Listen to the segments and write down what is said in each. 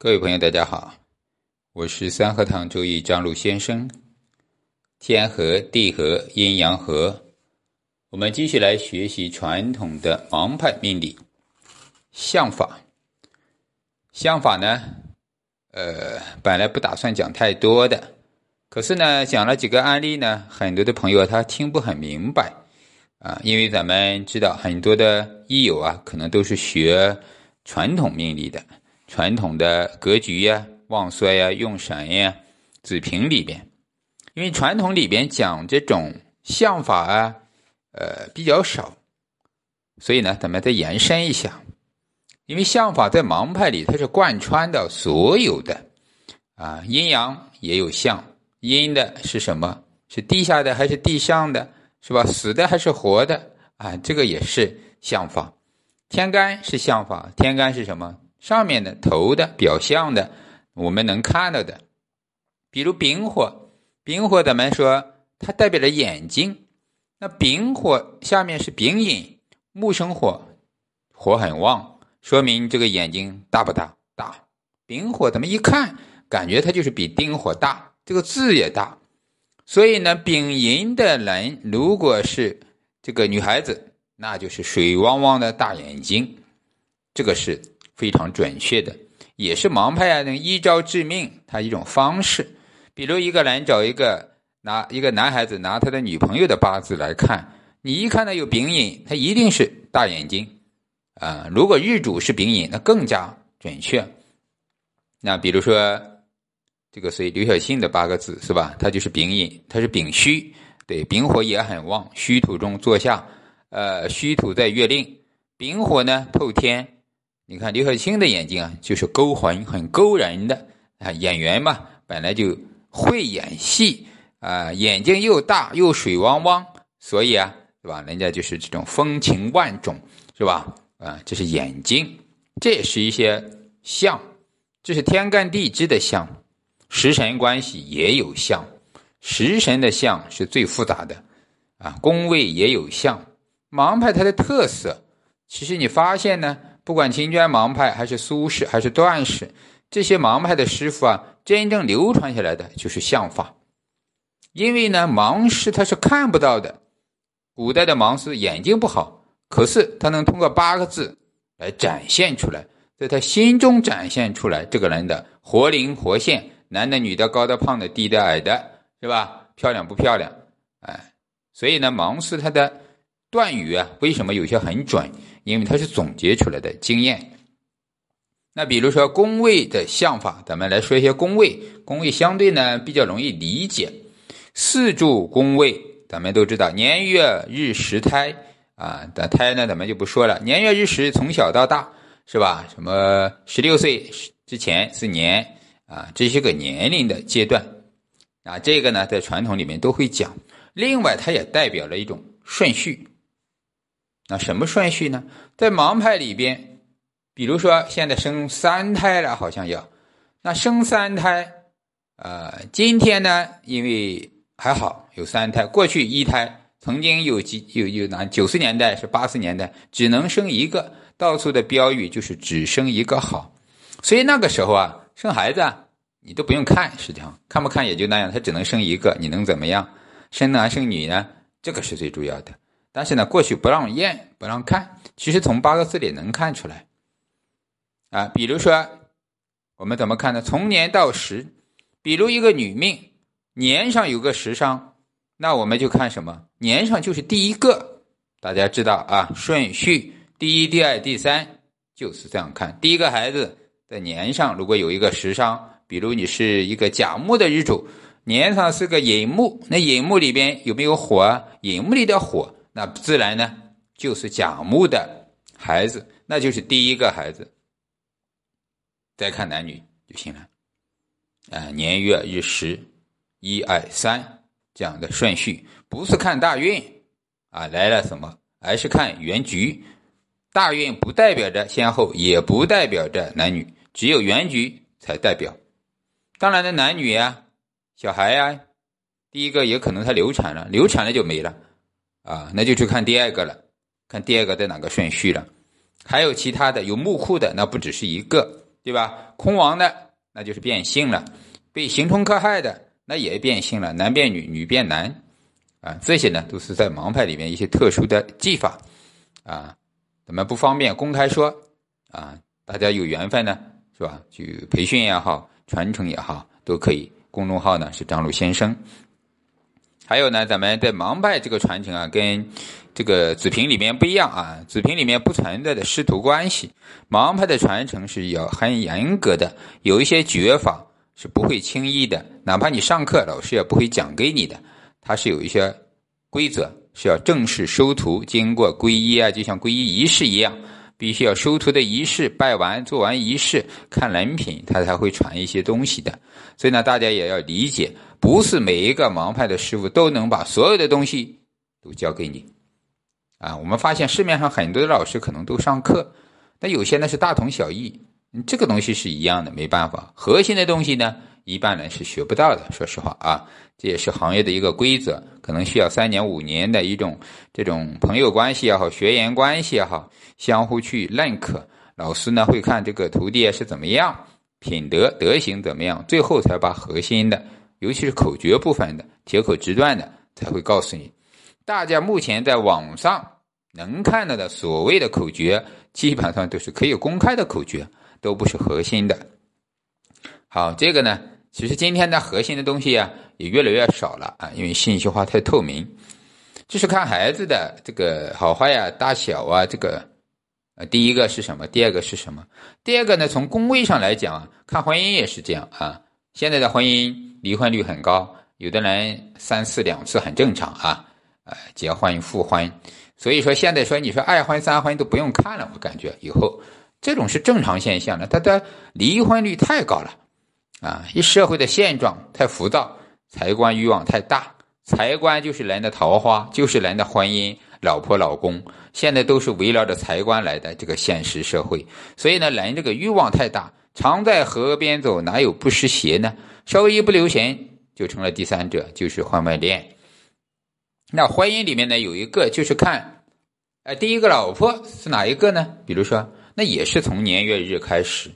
各位朋友，大家好，我是三合堂周易张璐先生。天和地和阴阳和，我们继续来学习传统的盲派命理相法。相法呢，呃，本来不打算讲太多的，可是呢，讲了几个案例呢，很多的朋友他听不很明白啊，因为咱们知道很多的益友啊，可能都是学传统命理的。传统的格局呀、旺衰呀、用神呀、子平里边，因为传统里边讲这种相法啊，呃比较少，所以呢，咱们再延伸一下。因为相法在盲派里它是贯穿的所有的啊，阴阳也有相，阴的是什么？是地下的还是地上的？是吧？死的还是活的？啊，这个也是相法。天干是相法，天干是什么？上面的头的表象的，我们能看到的，比如丙火，丙火咱们说它代表着眼睛，那丙火下面是丙寅，木生火，火很旺，说明这个眼睛大不大？大。丙火咱们一看，感觉它就是比丁火大，这个字也大，所以呢，丙寅的人如果是这个女孩子，那就是水汪汪的大眼睛，这个是。非常准确的，也是盲派啊，能一招致命，他一种方式。比如一个人找一个拿一个男孩子拿他的女朋友的八字来看，你一看到有丙寅，他一定是大眼睛啊。如果日主是丙寅，那更加准确。那比如说这个谁刘晓庆的八个字是吧？他就是丙寅，他是丙戌，对，丙火也很旺，戌土中坐下，呃，戌土在月令，丙火呢透天。你看刘晓庆的眼睛啊，就是勾魂，很勾人的啊。演员嘛，本来就会演戏啊，眼睛又大又水汪汪，所以啊，是吧？人家就是这种风情万种，是吧？啊，这是眼睛，这也是一些相，这是天干地支的相，食神关系也有相，食神的相是最复杂的啊。宫位也有相，盲派它的特色，其实你发现呢？不管秦娟盲派还是苏轼还是段氏，这些盲派的师傅啊，真正流传下来的就是相法。因为呢，盲师他是看不到的，古代的盲师眼睛不好，可是他能通过八个字来展现出来，在他心中展现出来这个人的活灵活现，男的女的，高的胖的，低的矮的，是吧？漂亮不漂亮？哎，所以呢，盲师他的断语啊，为什么有些很准？因为它是总结出来的经验。那比如说宫位的相法，咱们来说一些宫位。宫位相对呢比较容易理解。四柱宫位，咱们都知道年月日时胎啊，的胎呢咱们就不说了。年月日时从小到大是吧？什么十六岁之前是年啊，这些个年龄的阶段啊，这个呢在传统里面都会讲。另外，它也代表了一种顺序。那什么顺序呢？在盲派里边，比如说现在生三胎了，好像要，那生三胎，呃，今天呢，因为还好有三胎，过去一胎，曾经有几有有哪九十年代是八十年代只能生一个，到处的标语就是只生一个好，所以那个时候啊，生孩子啊，你都不用看，实际上看不看也就那样，他只能生一个，你能怎么样？生男生女呢？这个是最主要的。但是呢，过去不让验，不让看。其实从八个字里能看出来，啊，比如说我们怎么看呢？从年到时，比如一个女命年上有个时伤，那我们就看什么？年上就是第一个，大家知道啊，顺序第一、第二、第三就是这样看。第一个孩子在年上如果有一个时伤，比如你是一个甲木的日主，年上是个寅木，那寅木里边有没有火？寅木里的火。那自然呢，就是甲木的孩子，那就是第一个孩子。再看男女就行了，啊，年月日时，一二三这样的顺序，不是看大运啊来了什么，而是看原局。大运不代表着先后，也不代表着男女，只有原局才代表。当然的，男女呀，小孩呀，第一个也可能他流产了，流产了就没了。啊，那就去看第二个了，看第二个在哪个顺序了。还有其他的，有木库的，那不只是一个，对吧？空亡的那就是变性了，被刑冲克害的那也变性了，男变女，女变男，啊，这些呢都是在盲派里面一些特殊的技法，啊，咱们不方便公开说，啊，大家有缘分呢，是吧？去培训也好，传承也好，都可以。公众号呢是张璐先生。还有呢，咱们在盲派这个传承啊，跟这个子平里面不一样啊。子平里面不存在的师徒关系，盲派的传承是要很严格的，有一些绝法是不会轻易的，哪怕你上课老师也不会讲给你的，它是有一些规则，是要正式收徒，经过皈依啊，就像皈依仪式一样，必须要收徒的仪式，拜完做完仪式，看人品，他才会传一些东西的。所以呢，大家也要理解。不是每一个盲派的师傅都能把所有的东西都教给你，啊，我们发现市面上很多的老师可能都上课，那有些呢是大同小异，这个东西是一样的，没办法，核心的东西呢，一般人是学不到的。说实话啊，这也是行业的一个规则，可能需要三年五年的一种这种朋友关系也好，学员关系也好，相互去认可，老师呢会看这个徒弟是怎么样，品德德行怎么样，最后才把核心的。尤其是口诀部分的铁口直断的，才会告诉你。大家目前在网上能看到的所谓的口诀，基本上都是可以公开的口诀，都不是核心的。好，这个呢，其实今天的核心的东西啊，也越来越少了啊，因为信息化太透明。就是看孩子的这个好坏呀、大小啊，这个呃，第一个是什么？第二个是什么？第二个呢？从宫位上来讲，看婚姻也是这样啊。现在的婚姻。离婚率很高，有的人三次两次很正常啊，呃，结婚复婚，所以说现在说你说二婚三婚都不用看了，我感觉以后这种是正常现象了。他的离婚率太高了，啊，一社会的现状太浮躁，财官欲望太大，财官就是人的桃花，就是人的婚姻，老婆老公现在都是围绕着财官来的这个现实社会，所以呢，人这个欲望太大，常在河边走，哪有不湿鞋呢？稍微一不留神，就成了第三者，就是婚外恋。那婚姻里面呢，有一个就是看，呃，第一个老婆是哪一个呢？比如说，那也是从年月日开始，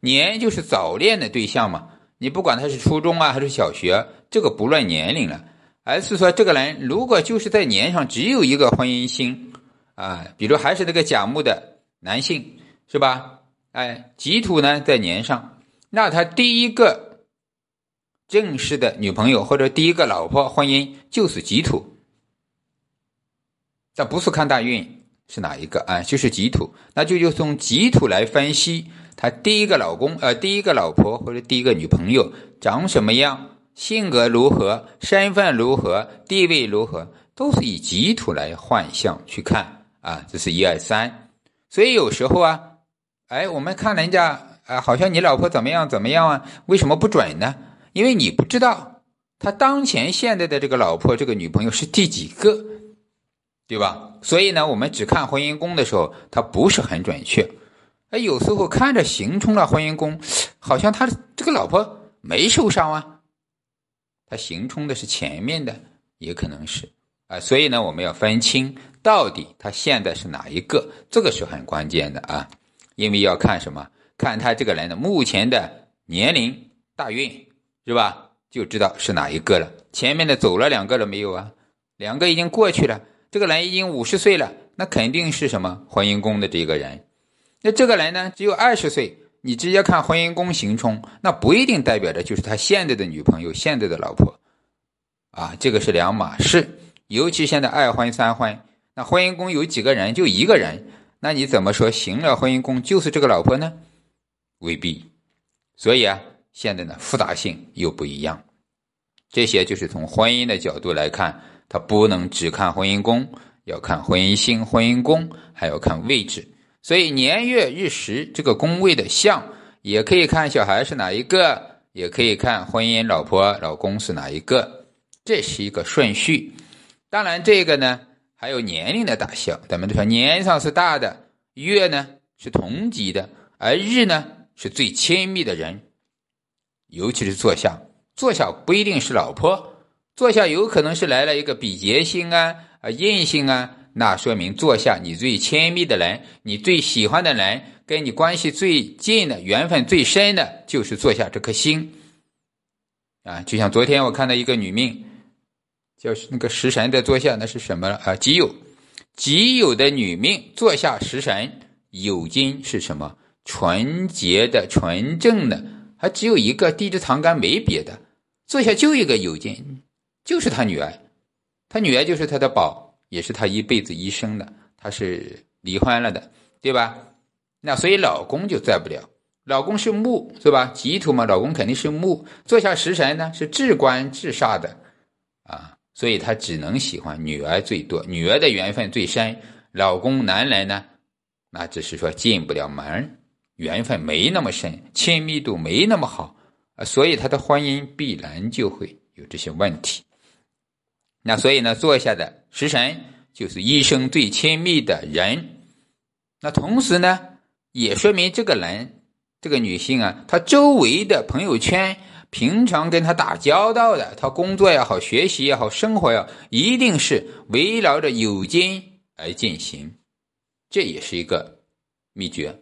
年就是早恋的对象嘛。你不管他是初中啊还是小学，这个不论年龄了，而是说这个人如果就是在年上只有一个婚姻星啊，比如还是那个甲木的男性，是吧？哎，己土呢在年上，那他第一个。正式的女朋友或者第一个老婆婚姻就是己土，这不是看大运是哪一个啊？就是己土，那就就从己土来分析他第一个老公呃第一个老婆或者第一个女朋友长什么样，性格如何，身份如何，地位如何，都是以吉土来换相去看啊。这是一二三，所以有时候啊，哎，我们看人家啊，好像你老婆怎么样怎么样啊？为什么不准呢？因为你不知道他当前现在的这个老婆、这个女朋友是第几个，对吧？所以呢，我们只看婚姻宫的时候，它不是很准确。哎，有时候看着行冲了婚姻宫，好像他这个老婆没受伤啊，他行冲的是前面的，也可能是啊。所以呢，我们要分清到底他现在是哪一个，这个是很关键的啊。因为要看什么？看他这个人的目前的年龄、大运。是吧？就知道是哪一个了。前面的走了两个了没有啊？两个已经过去了。这个人已经五十岁了，那肯定是什么婚姻宫的这个人。那这个人呢，只有二十岁，你直接看婚姻宫行冲，那不一定代表着就是他现在的女朋友、现在的老婆啊。这个是两码事。尤其现在二婚三婚，那婚姻宫有几个人？就一个人，那你怎么说行了婚姻宫就是这个老婆呢？未必。所以啊。现在呢，复杂性又不一样，这些就是从婚姻的角度来看，它不能只看婚姻宫，要看婚姻星、婚姻宫，还要看位置。所以年月日时这个宫位的相，也可以看小孩是哪一个，也可以看婚姻老婆、老公是哪一个，这是一个顺序。当然，这个呢还有年龄的大小，咱们都说年上是大的，月呢是同级的，而日呢是最亲密的人。尤其是坐下，坐下不一定是老婆，坐下有可能是来了一个比劫星啊啊印星啊，那说明坐下你最亲密的人，你最喜欢的人，跟你关系最近的、缘分最深的，就是坐下这颗心。啊，就像昨天我看到一个女命，叫那个食神的坐下，那是什么了啊？己酉，己酉的女命坐下食神，酉金是什么？纯洁的、纯正的，还只有一个地支藏干，没别的。坐下就一个酉金，就是他女儿，他女儿就是他的宝，也是他一辈子一生的。他是离婚了的，对吧？那所以老公就在不了。老公是木，是吧？吉土嘛，老公肯定是木。坐下食神呢，是至官至煞的，啊，所以他只能喜欢女儿最多，女儿的缘分最深。老公男人呢，那只是说进不了门，缘分没那么深，亲密度没那么好啊，所以他的婚姻必然就会有这些问题。那所以呢，坐下的食神就是一生最亲密的人，那同时呢，也说明这个人。这个女性啊，她周围的朋友圈，平常跟她打交道的，她工作也好，学习也好，生活呀，一定是围绕着有金而进行，这也是一个秘诀。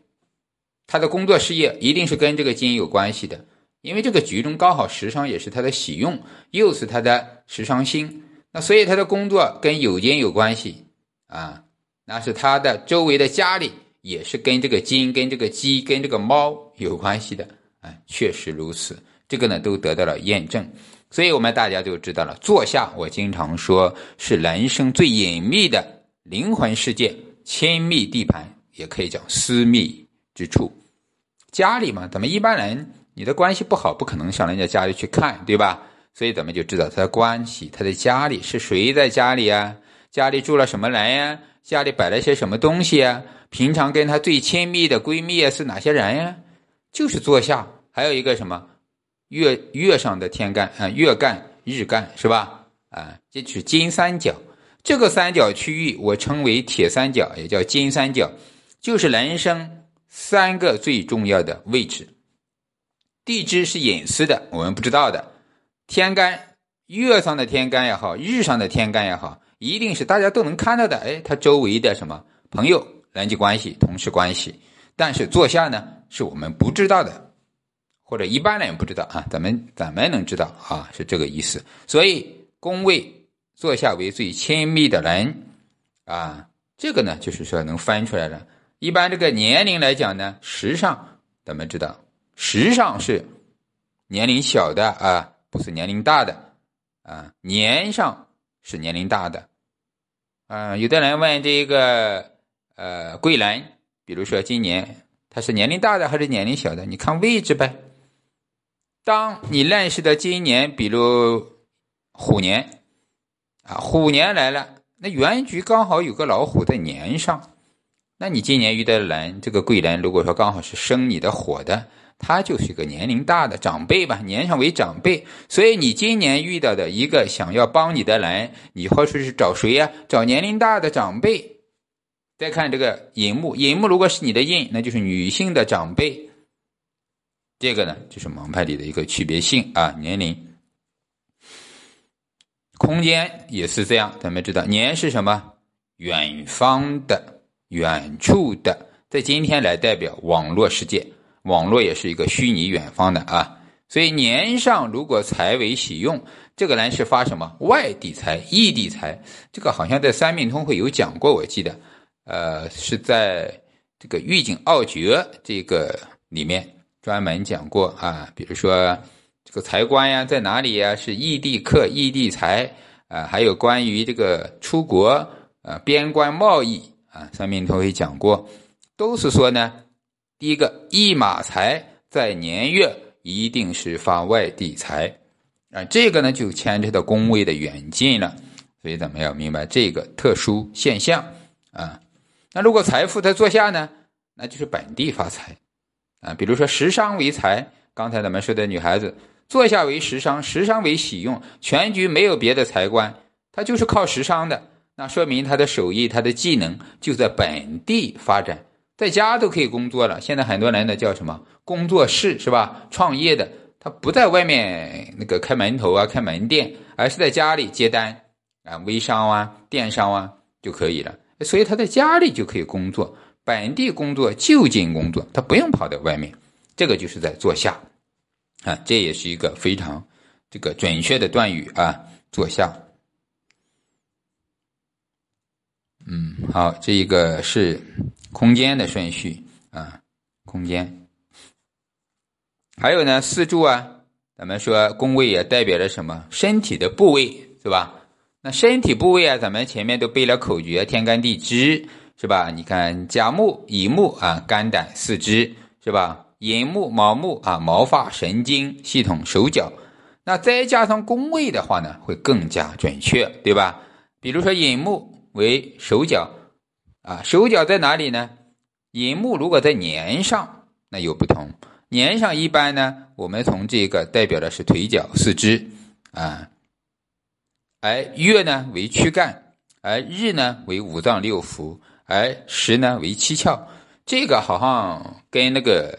她的工作事业一定是跟这个金有关系的，因为这个局中刚好时伤也是她的喜用，又是她的时伤星，那所以他的工作跟有金有关系啊，那是他的周围的家里。也是跟这个金、跟这个鸡、跟这个猫有关系的，啊，确实如此。这个呢都得到了验证，所以我们大家就知道了。坐下，我经常说是人生最隐秘的灵魂世界、亲密地盘，也可以讲私密之处。家里嘛，咱们一般人你的关系不好，不可能上人家家里去看，对吧？所以咱们就知道他的关系，他的家里是谁在家里啊？家里住了什么人呀？家里摆了些什么东西啊？平常跟她最亲密的闺蜜是哪些人呀？就是坐下，还有一个什么月月上的天干啊，月干日干是吧？啊，这是金三角。这个三角区域我称为铁三角，也叫金三角，就是人生三个最重要的位置。地支是隐私的，我们不知道的。天干月上的天干也好，日上的天干也好，一定是大家都能看到的。哎，他周围的什么朋友？人际关系、同事关系，但是坐下呢，是我们不知道的，或者一般人不知道啊，咱们咱们能知道啊，是这个意思。所以宫位坐下为最亲密的人啊，这个呢，就是说能翻出来了。一般这个年龄来讲呢，时上咱们知道，时上是年龄小的啊，不是年龄大的啊，年上是年龄大的啊。有的人问这个。呃，贵人，比如说今年他是年龄大的还是年龄小的？你看位置呗。当你认识的今年，比如虎年啊，虎年来了，那原局刚好有个老虎在年上，那你今年遇到的人，这个贵人如果说刚好是生你的火的，他就是一个年龄大的长辈吧，年上为长辈，所以你今年遇到的一个想要帮你的人，你或者是找谁呀？找年龄大的长辈。再看这个寅木，寅木如果是你的印，那就是女性的长辈。这个呢，就是盲派里的一个区别性啊，年龄、空间也是这样。咱们知道，年是什么？远方的、远处的，在今天来代表网络世界，网络也是一个虚拟远方的啊。所以年上如果财为喜用，这个人是发什么？外地财、异地财。这个好像在三命通会有讲过，我记得。呃，是在这个《预警奥诀》这个里面专门讲过啊，比如说这个财官呀在哪里呀？是异地客、异地财啊，还有关于这个出国啊、边关贸易啊，三命通会讲过，都是说呢，第一个一马财在年月一定是发外地财啊，这个呢就牵扯到宫位的远近了，所以咱们要明白这个特殊现象啊。那如果财富在坐下呢？那就是本地发财，啊，比如说食伤为财，刚才咱们说的女孩子坐下为食伤，食伤为喜用，全局没有别的财官，他就是靠食伤的，那说明他的手艺、他的技能就在本地发展，在家都可以工作了。现在很多人呢叫什么工作室是吧？创业的他不在外面那个开门头啊、开门店，而是在家里接单啊，微商啊、电商啊就可以了。所以他在家里就可以工作，本地工作、就近工作，他不用跑到外面，这个就是在坐下啊，这也是一个非常这个准确的断语啊，坐下。嗯，好，这一个是空间的顺序啊，空间。还有呢，四柱啊，咱们说宫位也代表着什么？身体的部位是吧？那身体部位啊，咱们前面都背了口诀：天干地支，是吧？你看甲木、乙木啊，肝胆四肢，是吧？寅木、卯木啊，毛发、神经系统、手脚。那再加上宫位的话呢，会更加准确，对吧？比如说寅木为手脚啊，手脚在哪里呢？寅木如果在年上，那有不同。年上一般呢，我们从这个代表的是腿脚、四肢啊。而月呢为躯干，而日呢为五脏六腑，而时呢为七窍。这个好像跟那个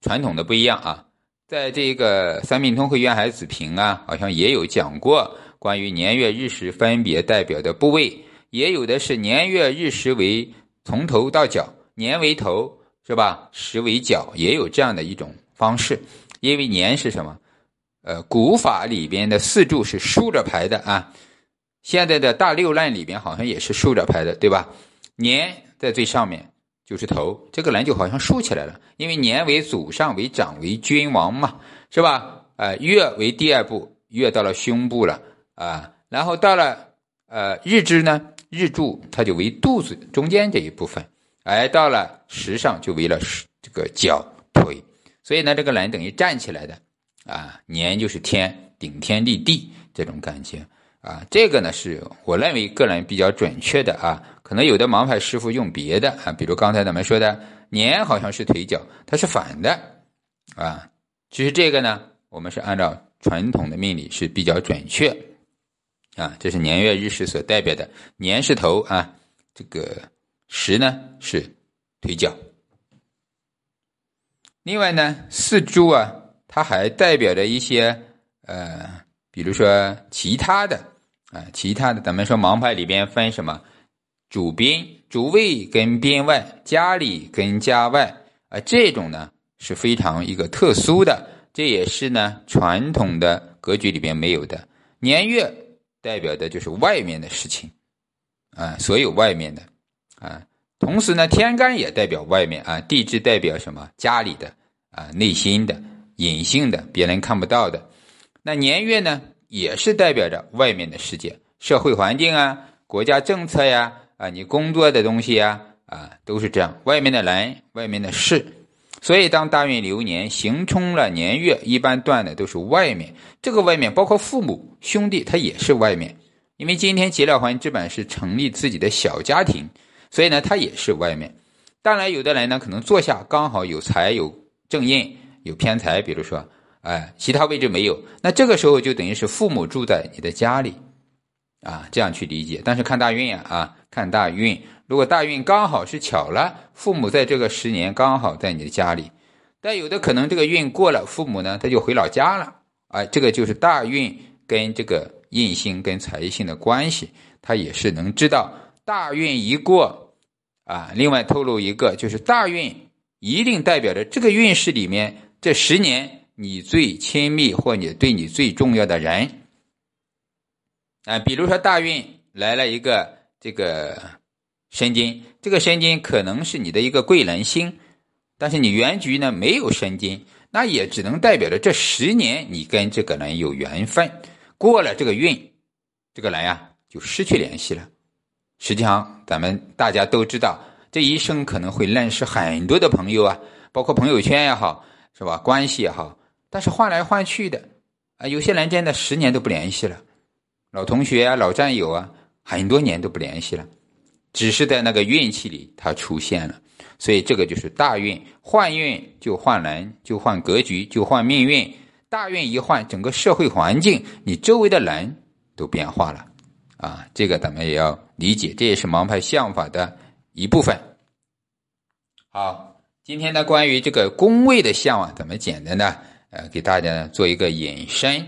传统的不一样啊。在这个《三命通会渊海子平》啊，好像也有讲过关于年月日时分别代表的部位，也有的是年月日时为从头到脚，年为头是吧？时为脚，也有这样的一种方式。因为年是什么？呃，古法里边的四柱是竖着排的啊，现在的大六烂里边好像也是竖着排的，对吧？年在最上面就是头，这个人就好像竖起来了，因为年为祖上为长为君王嘛，是吧？呃，月为第二步，月到了胸部了啊，然后到了呃日支呢，日柱它就为肚子中间这一部分，而到了时上就为了这个脚腿，所以呢，这个人等于站起来的。啊，年就是天，顶天立地这种感觉啊，这个呢是我认为个人比较准确的啊，可能有的盲派师傅用别的啊，比如刚才咱们说的年好像是腿脚，它是反的啊，其实这个呢，我们是按照传统的命理是比较准确啊，这是年月日时所代表的，年是头啊，这个时呢是腿脚，另外呢四柱啊。它还代表着一些呃，比如说其他的啊，其他的，咱们说盲派里边分什么主宾、主位跟边外、家里跟家外啊，这种呢是非常一个特殊的，这也是呢传统的格局里边没有的。年月代表的就是外面的事情啊，所有外面的啊，同时呢天干也代表外面啊，地支代表什么家里的啊，内心的。隐性的，别人看不到的，那年月呢，也是代表着外面的世界、社会环境啊、国家政策呀、啊你工作的东西呀，啊都是这样，外面的人、外面的事。所以，当大运流年行冲了年月，一般断的都是外面。这个外面包括父母、兄弟，他也是外面。因为今天结了婚，基本是成立自己的小家庭，所以呢，他也是外面。当然，有的人呢，可能坐下刚好有财有正印。有偏财，比如说，哎，其他位置没有，那这个时候就等于是父母住在你的家里，啊，这样去理解。但是看大运呀，啊，看大运，如果大运刚好是巧了，父母在这个十年刚好在你的家里，但有的可能这个运过了，父母呢他就回老家了，啊，这个就是大运跟这个印星跟财星的关系，他也是能知道大运一过，啊，另外透露一个就是大运一定代表着这个运势里面。这十年，你最亲密或你对你最重要的人，啊，比如说大运来了一个这个申金，这个申金可能是你的一个贵人星，但是你原局呢没有申金，那也只能代表着这十年你跟这个人有缘分，过了这个运，这个人呀就失去联系了。实际上，咱们大家都知道，这一生可能会认识很多的朋友啊，包括朋友圈也好。是吧？关系也好，但是换来换去的，啊，有些人真的十年都不联系了，老同学啊，老战友啊，很多年都不联系了，只是在那个运气里他出现了，所以这个就是大运，换运就换人，就换格局，就换命运。大运一换，整个社会环境，你周围的人都变化了，啊，这个咱们也要理解，这也是盲派相法的一部分。好。今天呢，关于这个宫位的相啊，咱们简单的？呃，给大家呢做一个引申，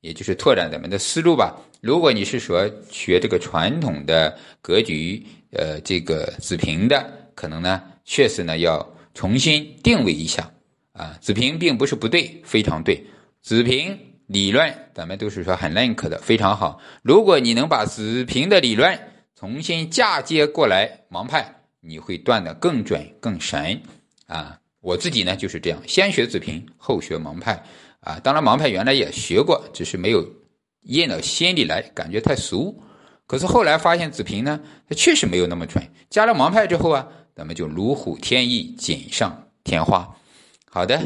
也就是拓展咱们的思路吧。如果你是说学这个传统的格局，呃，这个子平的，可能呢确实呢要重新定位一下啊。子平并不是不对，非常对。子平理论咱们都是说很认可的，非常好。如果你能把子平的理论重新嫁接过来，盲派你会断得更准更神啊。我自己呢就是这样，先学子平，后学盲派啊。当然盲派原来也学过，只是没有印到心里来，感觉太俗。可是后来发现子平呢，它确实没有那么准。加了盲派之后啊，咱们就如虎添翼，锦上添花。好的，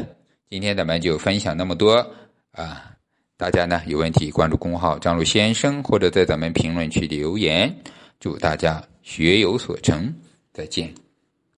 今天咱们就分享那么多啊。大家呢有问题关注公号张璐先生，或者在咱们评论区留言。祝大家学有所成，再见。